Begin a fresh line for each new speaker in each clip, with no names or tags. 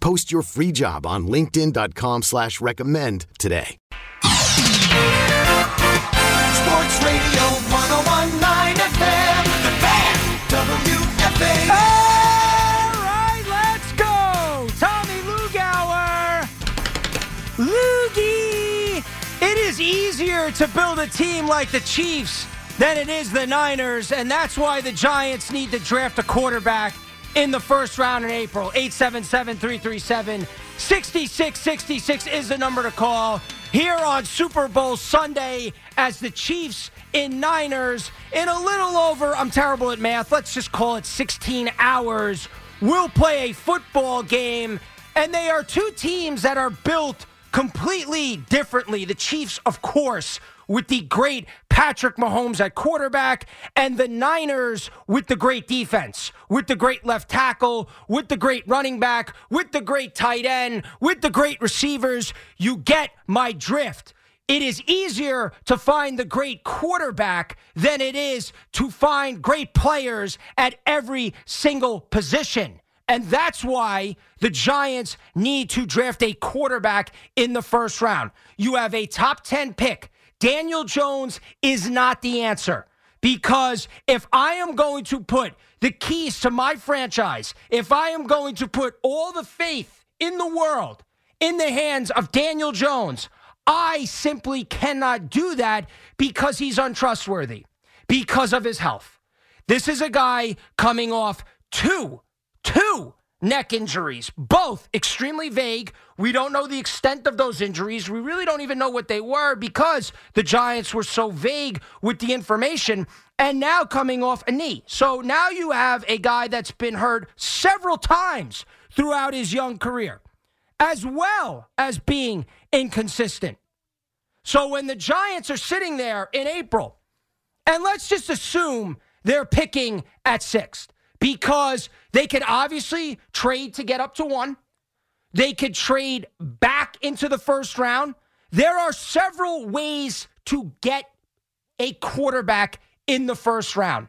Post your free job on linkedin.com slash recommend today.
Sports Radio 1019 FM. The Fan. WFA.
All right, let's go. Tommy Lugauer. Loogie. It is easier to build a team like the Chiefs than it is the Niners, and that's why the Giants need to draft a quarterback in the first round in April. 877 337 6666 is the number to call here on Super Bowl Sunday as the Chiefs in Niners in a little over, I'm terrible at math, let's just call it 16 hours, will play a football game. And they are two teams that are built completely differently. The Chiefs, of course, with the great Patrick Mahomes at quarterback, and the Niners with the great defense, with the great left tackle, with the great running back, with the great tight end, with the great receivers. You get my drift. It is easier to find the great quarterback than it is to find great players at every single position. And that's why the Giants need to draft a quarterback in the first round. You have a top 10 pick. Daniel Jones is not the answer. Because if I am going to put the keys to my franchise, if I am going to put all the faith in the world in the hands of Daniel Jones, I simply cannot do that because he's untrustworthy, because of his health. This is a guy coming off two, two neck injuries, both extremely vague. We don't know the extent of those injuries. We really don't even know what they were because the Giants were so vague with the information. And now coming off a knee. So now you have a guy that's been hurt several times throughout his young career, as well as being inconsistent. So when the Giants are sitting there in April, and let's just assume they're picking at sixth because they could obviously trade to get up to one. They could trade back into the first round. There are several ways to get a quarterback in the first round.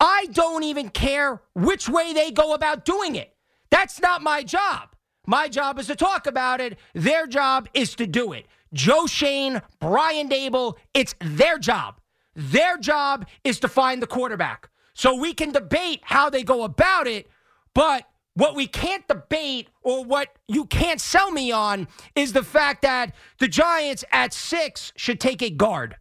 I don't even care which way they go about doing it. That's not my job. My job is to talk about it. Their job is to do it. Joe Schoen, Brian Daboll, it's their job. Their job is to find the quarterback. So we can debate how they go about it, but what we can't debate or what you can't sell me on is the fact that the Giants at six should take a guard.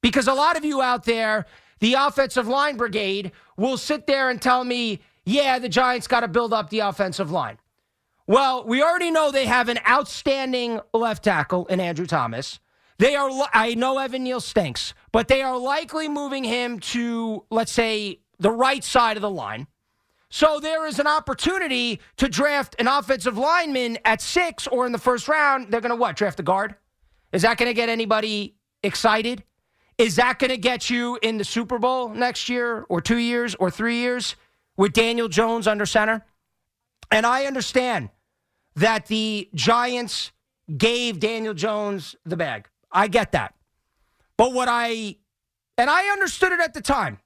Because a lot of you out there, the offensive line brigade, will sit there and tell me, yeah, the Giants got to build up the offensive line. Well, we already know they have an outstanding left tackle in Andrew Thomas. They are, I know Evan Neal stinks, but they are likely moving him to, let's say, the right side of the line. So there is an opportunity to draft an offensive lineman at six or in the first round. They're going to what? Draft a guard? Is that going to get anybody excited? Is that going to get you in the Super Bowl next year or two years or three years with Daniel Jones under center? And I understand that the Giants gave Daniel Jones the bag. I get that. But what I, and I understood it at the time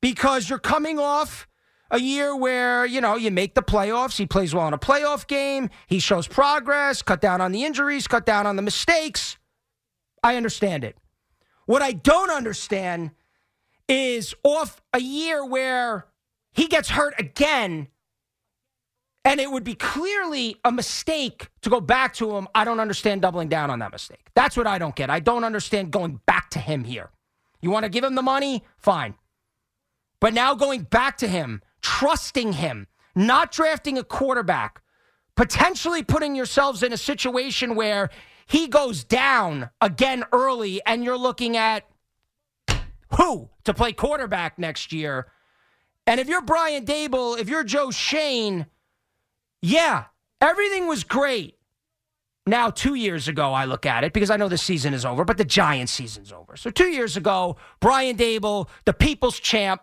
because you're coming off a year where, you know, you make the playoffs. He plays well in a playoff game. He shows progress, cut down on the injuries, cut down on the mistakes. I understand it. What I don't understand is off a year where he gets hurt again And it would be clearly a mistake to go back to him. I don't understand doubling down on that mistake. That's what I don't get. I don't understand going back to him here. You want to give him the money? Fine. But now going back to him, trusting him, not drafting a quarterback, potentially putting yourselves in a situation where he goes down again early and you're looking at who to play quarterback next year. And if you're Brian Daboll, if you're Joe Schoen, yeah, everything was great. Now, two years ago, I look at it because I know the season is over, but the Giants season's over. So, two years ago, Brian Daboll, the people's champ,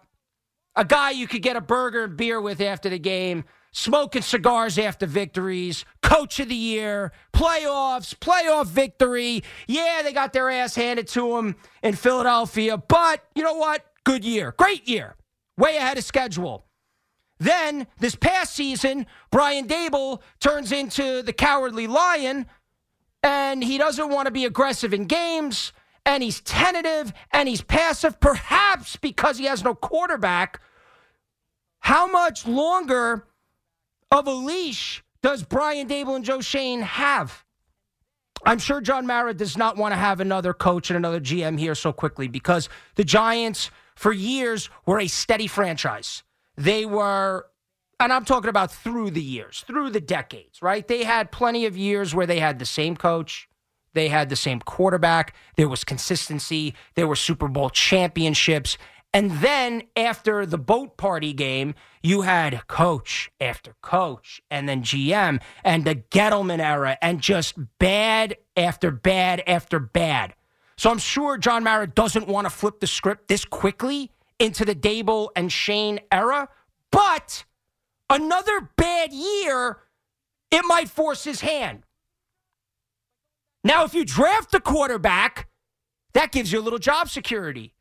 a guy you could get a burger and beer with after the game, smoking cigars after victories, coach of the year, playoffs, playoff victory. Yeah, they got their ass handed to them in Philadelphia, but you know what? Good year. Great year. Way ahead of schedule. Then, this past season, Brian Daboll turns into the cowardly lion, and he doesn't want to be aggressive in games, and he's tentative, and he's passive, perhaps because he has no quarterback. How much longer of a leash does Brian Daboll and Joe Schoen have? I'm sure John Mara does not want to have another coach and another GM here so quickly because the Giants, for years, were a steady franchise. They were, and I'm talking about through the years, through the decades, right? They had plenty of years where they had the same coach, they had the same quarterback, there was consistency, there were Super Bowl championships. And then after the boat party game, you had coach after coach and then GM and the Gettleman era and just bad after bad after bad. So I'm sure John Mara doesn't want to flip the script this quickly into the Daboll and Schoen era, but another bad year, it might force his hand. Now, if you draft the quarterback, that gives you a little job security.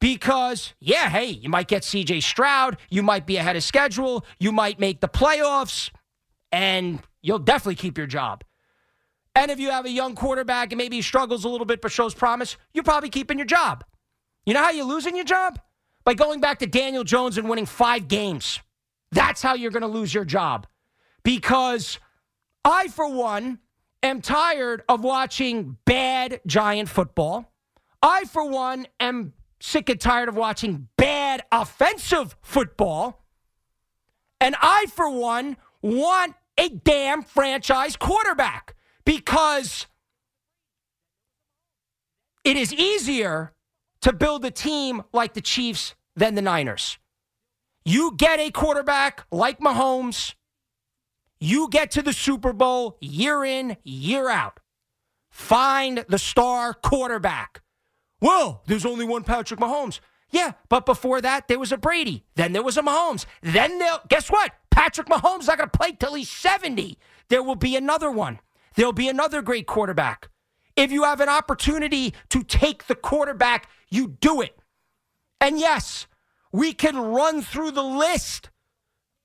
Because, yeah, hey, you might get CJ Stroud, you might be ahead of schedule, you might make the playoffs, and you'll definitely keep your job. And if you have a young quarterback and maybe he struggles a little bit but shows promise, you're probably keeping your job. You know how you're losing your job? By going back to Daniel Jones and winning five games. That's how you're going to lose your job. Because I, for one, am tired of watching bad Giant football. I, for one, am sick and tired of watching bad offensive football. And I, for one, want a damn franchise quarterback because it is easier to build a team like the Chiefs than the Niners. You get a quarterback like Mahomes, you get to the Super Bowl year in, year out. Find the star quarterback. Well, there's only one Patrick Mahomes. Yeah, but before that, there was a Brady. Then there was a Mahomes. Then they'll, guess what? Patrick Mahomes not going to play till he's 70. There will be another one. There'll be another great quarterback. If you have an opportunity to take the quarterback, you do it. And yes, we can run through the list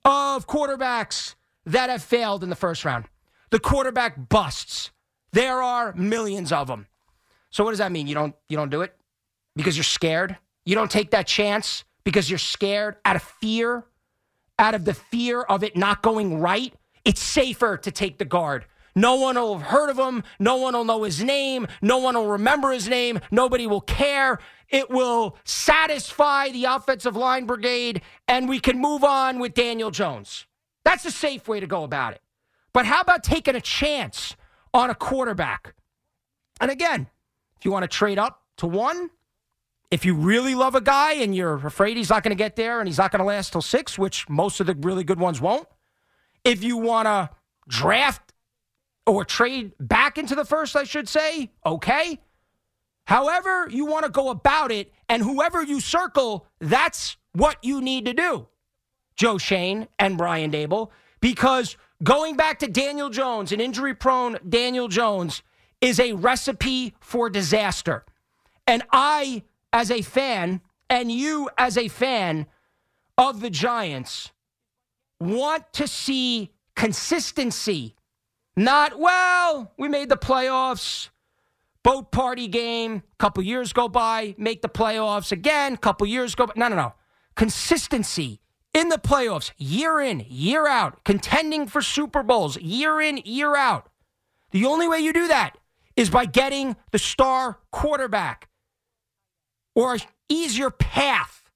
of quarterbacks that have failed in the first round. The quarterback busts. There are millions of them. So what does that mean? You don't you don't do it because you're scared? You don't take that chance because you're scared out of fear, out of the fear of it not going right? It's safer to take the guard. No one will have heard of him. No one will know his name. No one will remember his name. Nobody will care. It will satisfy the offensive line brigade, and we can move on with Daniel Jones. That's a safe way to go about it. But how about taking a chance on a quarterback? And again, if you want to trade up to one, if you really love a guy and you're afraid he's not going to get there and he's not going to last till six, which most of the really good ones won't, if you want to draft or trade back into the first, I should say, okay. However, you want to go about it, and whoever you circle, that's what you need to do. Joe Schoen and Brian Daboll, because going back to Daniel Jones, an injury prone Daniel Jones, is a recipe for disaster. And I, as a fan, and you, as a fan of the Giants, want to see consistency not, well, we made the playoffs, boat party game, couple years go by, make the playoffs again, couple years go by. No, no, no. Consistency in the playoffs, year in, year out, contending for Super Bowls, year in, year out. The only way you do that is by getting the star quarterback or easier path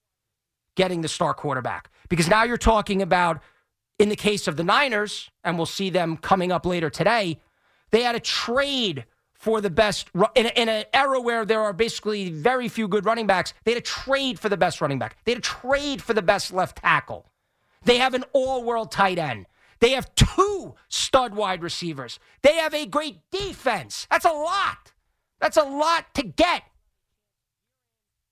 getting the star quarterback. Because now you're talking about, in the case of the Niners, and we'll see them coming up later today, they had a trade for the best in, in an era where there are basically very few good running backs. They had a trade for the best running back. They had a trade for the best left tackle. They have an all-world tight end. They have two stud wide receivers. They have a great defense. That's a lot. That's a lot to get.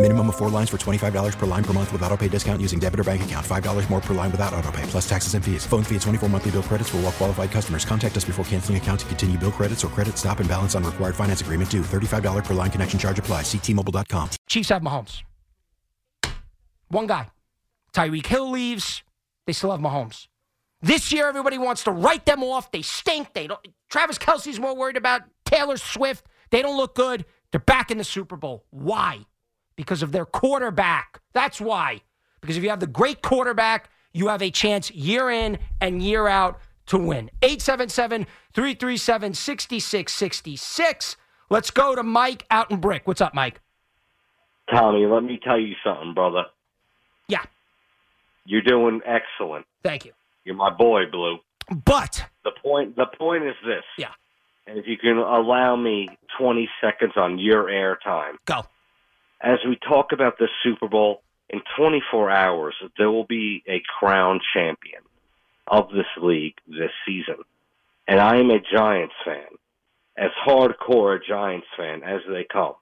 Minimum of four lines for $25 per line per month with auto pay discount using debit or bank account. $5 more per line without auto pay, plus taxes and fees. Phone fee at 24 monthly bill credits for all well qualified customers. Contact us before canceling account to continue bill credits or credit stop and balance on required finance agreement due. $35 per line connection charge applies. Ctmobile.com.
Chiefs have Mahomes. One guy. Tyreek Hill leaves. They still have Mahomes. This year, everybody wants to write them off. They stink. They don't. Travis Kelce's more worried about Taylor Swift. They don't look good. They're back in the Super Bowl. Why? Because of their quarterback. That's why. Because if you have the great quarterback, you have a chance year in and year out to win. 877 337 6666. Let's go to Mike out in Brick. What's up, Mike?
Tommy, let me tell you something, brother.
Yeah,
You're doing excellent.
thank you.
You're my boy, Blue.
But,
The point the point is this.
yeah,
And if you can allow me 20 seconds on your airtime.
go.
As we talk about the Super Bowl, in 24 hours, there will be a crown champion of this league this season. And I am a Giants fan, as hardcore a Giants fan as they come.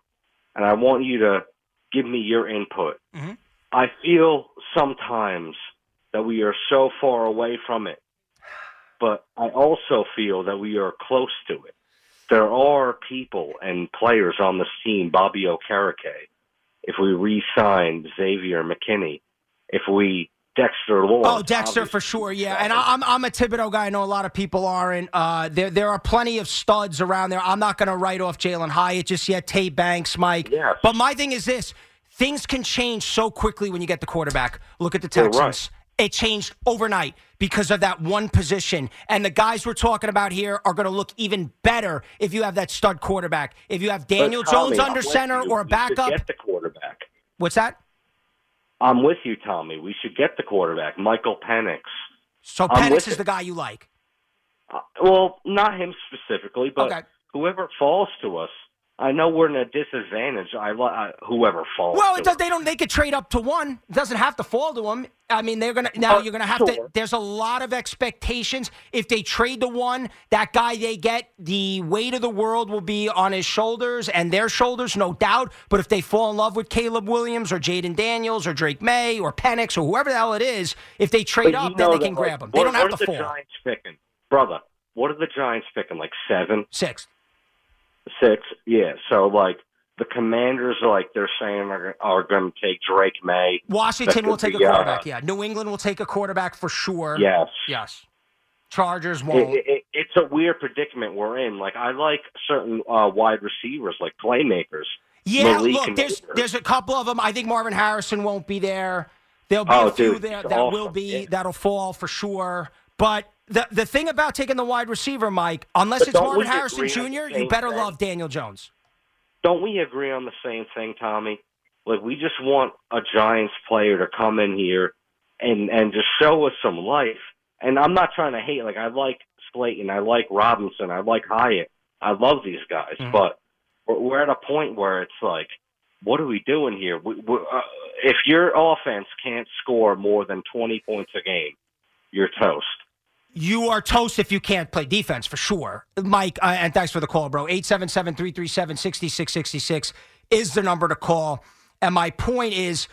And I want you to give me your input.
Mhm.
I feel sometimes that we are so far away from it, but I also feel that we are close to it. There are people and players on this team, Bobby Okereke, if we re-sign Xavier McKinney, if we Dexter Lawrence.
Oh, Dexter for sure, yeah. And I, I'm I'm a Thibodeaux guy. I know a lot of people aren't. Uh, there there are plenty of studs around there. I'm not going to write off Jalin Hyatt just yet. Tay Banks, Mike.
Yes.
But my thing is this: things can change so quickly when you get the quarterback. Look at the Texans. It changed overnight because of that one position. And the guys we're talking about here are going to look even better if you have that stud quarterback. If you have Daniel
Tommy,
Jones under center
you.
or a backup.
Get the quarterback.
What's that?
I'm with you, Tommy. We should get the quarterback, Michael Penix.
So
I'm
Penix is
it.
the guy you like.
Uh, well, not him specifically, but
Okay.
whoever falls to us. I know we're in a disadvantage. I, I whoever falls.
Well, it does, they don't. They could trade up to one. It doesn't have to fall to them. I mean, they're gonna now.
Uh,
you're gonna have to. There's a lot of expectations. If they trade the one, that guy they get, the weight of the world will be on his shoulders and their shoulders, no doubt. But if they fall in love with Caleb Williams or Jayden Daniels or Drake Maye or Penix or whoever the hell it is, if they trade up, then they
that,
can
like,
grab them. They don't have to fall.
what are the. Giants picking, brother? What are the Giants picking? Like seven,
Sixth.
Six? Yeah. So like the Commanders, like they're saying are, are going to take Drake Maye.
Washington will take a
be, uh,
quarterback. yeah. New England will take a quarterback for sure.
Yes.
Yes. Chargers won't.
I- it's a weird predicament we're in. Like I like certain uh, wide receivers, like playmakers.
Yeah,
Malik
look, there's
Baker.
there's a couple of them. I think Marvin Harrison won't be there. There'll be
Oh,
a few
dude,
there that will be
Yeah.
that'll fall for sure. But the the thing about taking the wide receiver, Mike, unless it's Marvin Harrison Jr., you better
thing?
love Daniel Jones.
Don't we agree on the same thing, Tommy? Like we just want a Giants player to come in here and and just show us some life. And I'm not trying to hate. Like I like Slayton, I like Robinson, I like Hyatt. I love these guys,
Mhm.
but we're, we're at a point where it's like, what are we doing here? We, we, uh, if your offense can't score more than 20 points a game, you're toast.
You are toast if you can't play defense for sure. Mike, uh, and thanks for the call, bro. 877 337 6666 is the number to call. And my point is,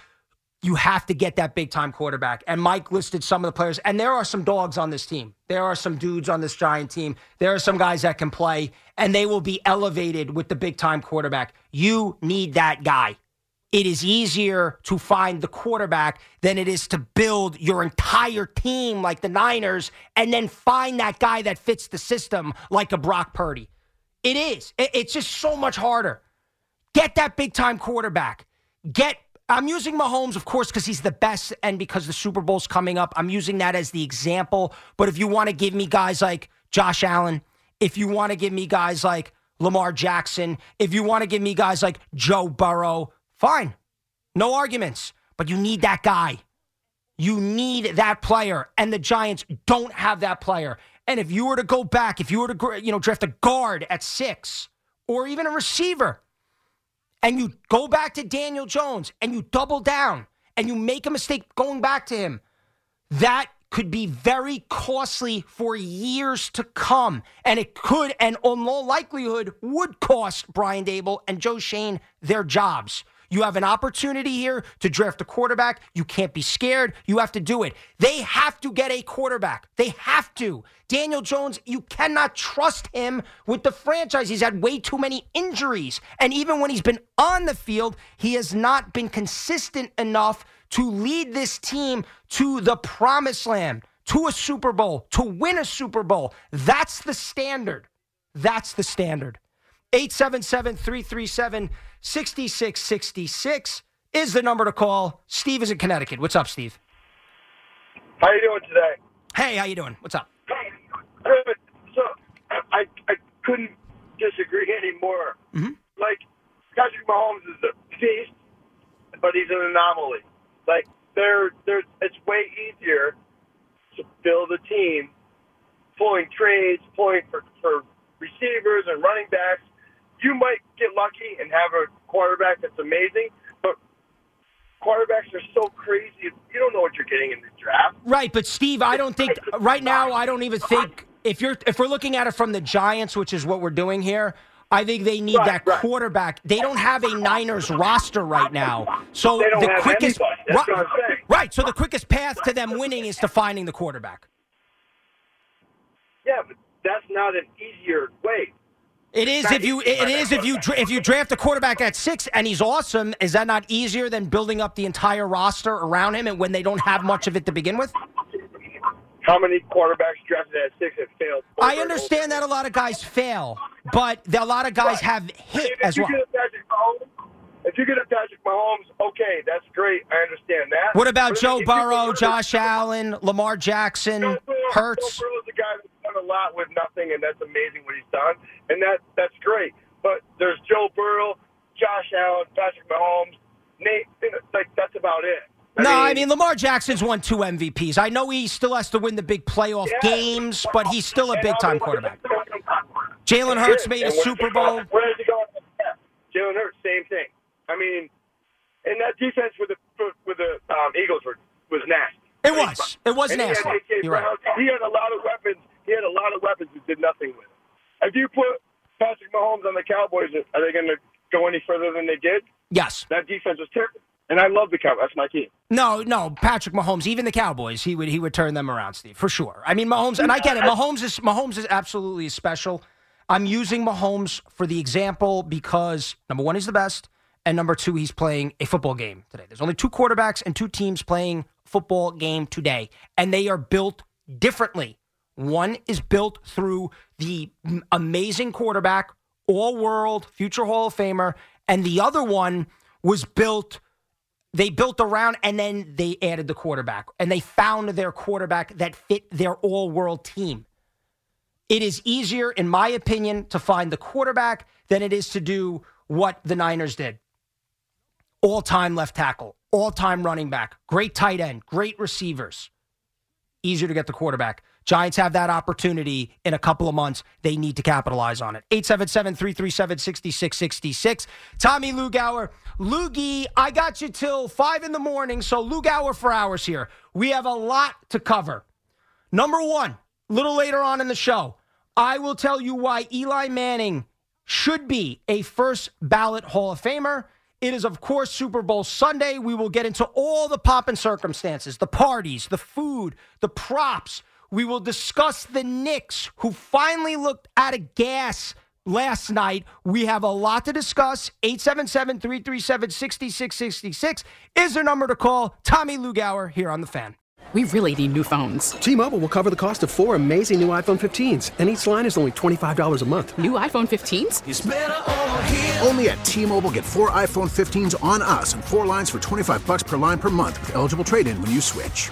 you have to get that big time quarterback. And Mike listed some of the players, and there are some dogs on this team. There are some dudes on this giant team. There are some guys that can play, and they will be elevated with the big time quarterback. You need that guy. It is easier to find the quarterback than it is to build your entire team like the Niners and then find that guy that fits the system like a Brock Purdy. It is. It's just so much harder. Get that big time quarterback. Get I'm using Mahomes, of course, because he's the best and because the Super Bowl's coming up. I'm using that as the example. But if you want to give me guys like Josh Allen, if you want to give me guys like Lamar Jackson, if you want to give me guys like Joe Burrow, fine. No arguments. But you need that guy. You need that player, and the Giants don't have that player. And if you were to go back, if you were to you know draft a guard at six or even a receiver, and you go back to Daniel Jones and you double down and you make a mistake going back to him, that could be very costly for years to come. And it could, and on all likelihood, would cost Brian Daboll and Joe Schoen their jobs. You have an opportunity here to draft a quarterback. You can't be scared. You have to do it. They have to get a quarterback. They have to. Daniel Jones, you cannot trust him with the franchise. He's had way too many injuries. And even when he's been on the field, he has not been consistent enough to lead this team to the promised land, to a Super Bowl, to win a Super Bowl. That's the standard. That's the standard. 877 337 6666 is the number to call. Steve is in Connecticut. What's up, Steve?
How you doing today?
Hey, how you doing? What's up?
Good. So I I couldn't disagree anymore.
Mhm.
Like Patrick Mahomes is a beast, but he's an anomaly. Like there there it's way easier to build a team, pulling trades, pulling for for receivers and running backs. You might get lucky and have a quarterback that's amazing, but quarterbacks are so crazy. You don't know what you're getting in the draft.
Right, but Steve, I don't think right now. I don't even think if you're if we're looking at it from the Giants, which is what we're doing here. I think they need that quarterback. They don't have a Niners roster right now, so the quickest
anybody. That's
Ri-
what I'm saying.
right. So the quickest path to them winning is to finding the quarterback.
Yeah, but that's not an easier way.
It is if you it is if you if you draft a quarterback at six and he's awesome. Is that not easier than building up the entire roster around him and when they don't have much of it to begin with?
How many quarterbacks drafted at six have failed?
I understand that a lot of guys fail, but a lot of guys have hit
if
as
you
well.
Get a Patrick Mahomes, if you get a Patrick Mahomes, okay, that's great. I understand that.
What about
But
Joe Burrow, Josh Allen, Lamar Jackson, Hurts?
Lot with nothing, and that's amazing what he's done, and that that's great. But there's Joe Burrow, Josh Allen, Patrick Mahomes, Nate. Like that's about it.
No, I mean Lamar Jackson's won two MVPs. I know he still has to win the big playoff games, but he's still a big time quarterback. Jalen Hurts made a Super Bowl.
Where he? Jalen Hurts, same thing. I mean, and that defense with the with the um, Eagles were, was nasty.
It was. It was
And he had
nasty.
A.J.
You're right.
Brown. He had a lot of weapons. He had a lot of weapons that did nothing with it. If you put Patrick Mahomes on the Cowboys, are they going to go any further than they did?
Yes.
That defense was terrible. And I love the Cowboys. That's my team.
No, no, Patrick Mahomes, even the Cowboys, he would he would turn them around, Steve, for sure. I mean, Mahomes, and I get it. Mahomes is Mahomes is absolutely special. I'm using Mahomes for the example because number one, he's the best, and number two, he's playing a football game today. There's only two quarterbacks and two teams playing football game today, and they are built differently. One is built through the amazing quarterback, all world, future Hall of Famer, and the other one was built they built around and then they added the quarterback and they found their quarterback that fit their all world team. It is easier, in my opinion, to find the quarterback than it is to do what the Niners did. All time left tackle, all time running back, great tight end, great receivers. Easier to get the quarterback. Giants have that opportunity in a couple of months. They need to capitalize on it. 877 337 6666. Tommy Lugauer. Loogie, I got you till 5 in the morning, so Lugauer for hours here. We have a lot to cover. Number one, a little later on in the show, I will tell you why Eli Manning should be a first ballot Hall of Famer. It is, of course, Super Bowl Sunday. We will get into all the pomp and circumstances, the parties, the food, the props. We will discuss the Knicks, who finally looked out of gas last night. We have a lot to discuss. 877 337 6666 is their number to call. Tommy Lugauer here on The Fan.
We really need new phones.
T-Mobile will cover the cost of four amazing new iPhone 15s, and each line is only $25 a month.
New iPhone 15s?
Only at T-Mobile get four iPhone 15s on us and four lines for 25 bucks per line per month with eligible trade-in when you switch.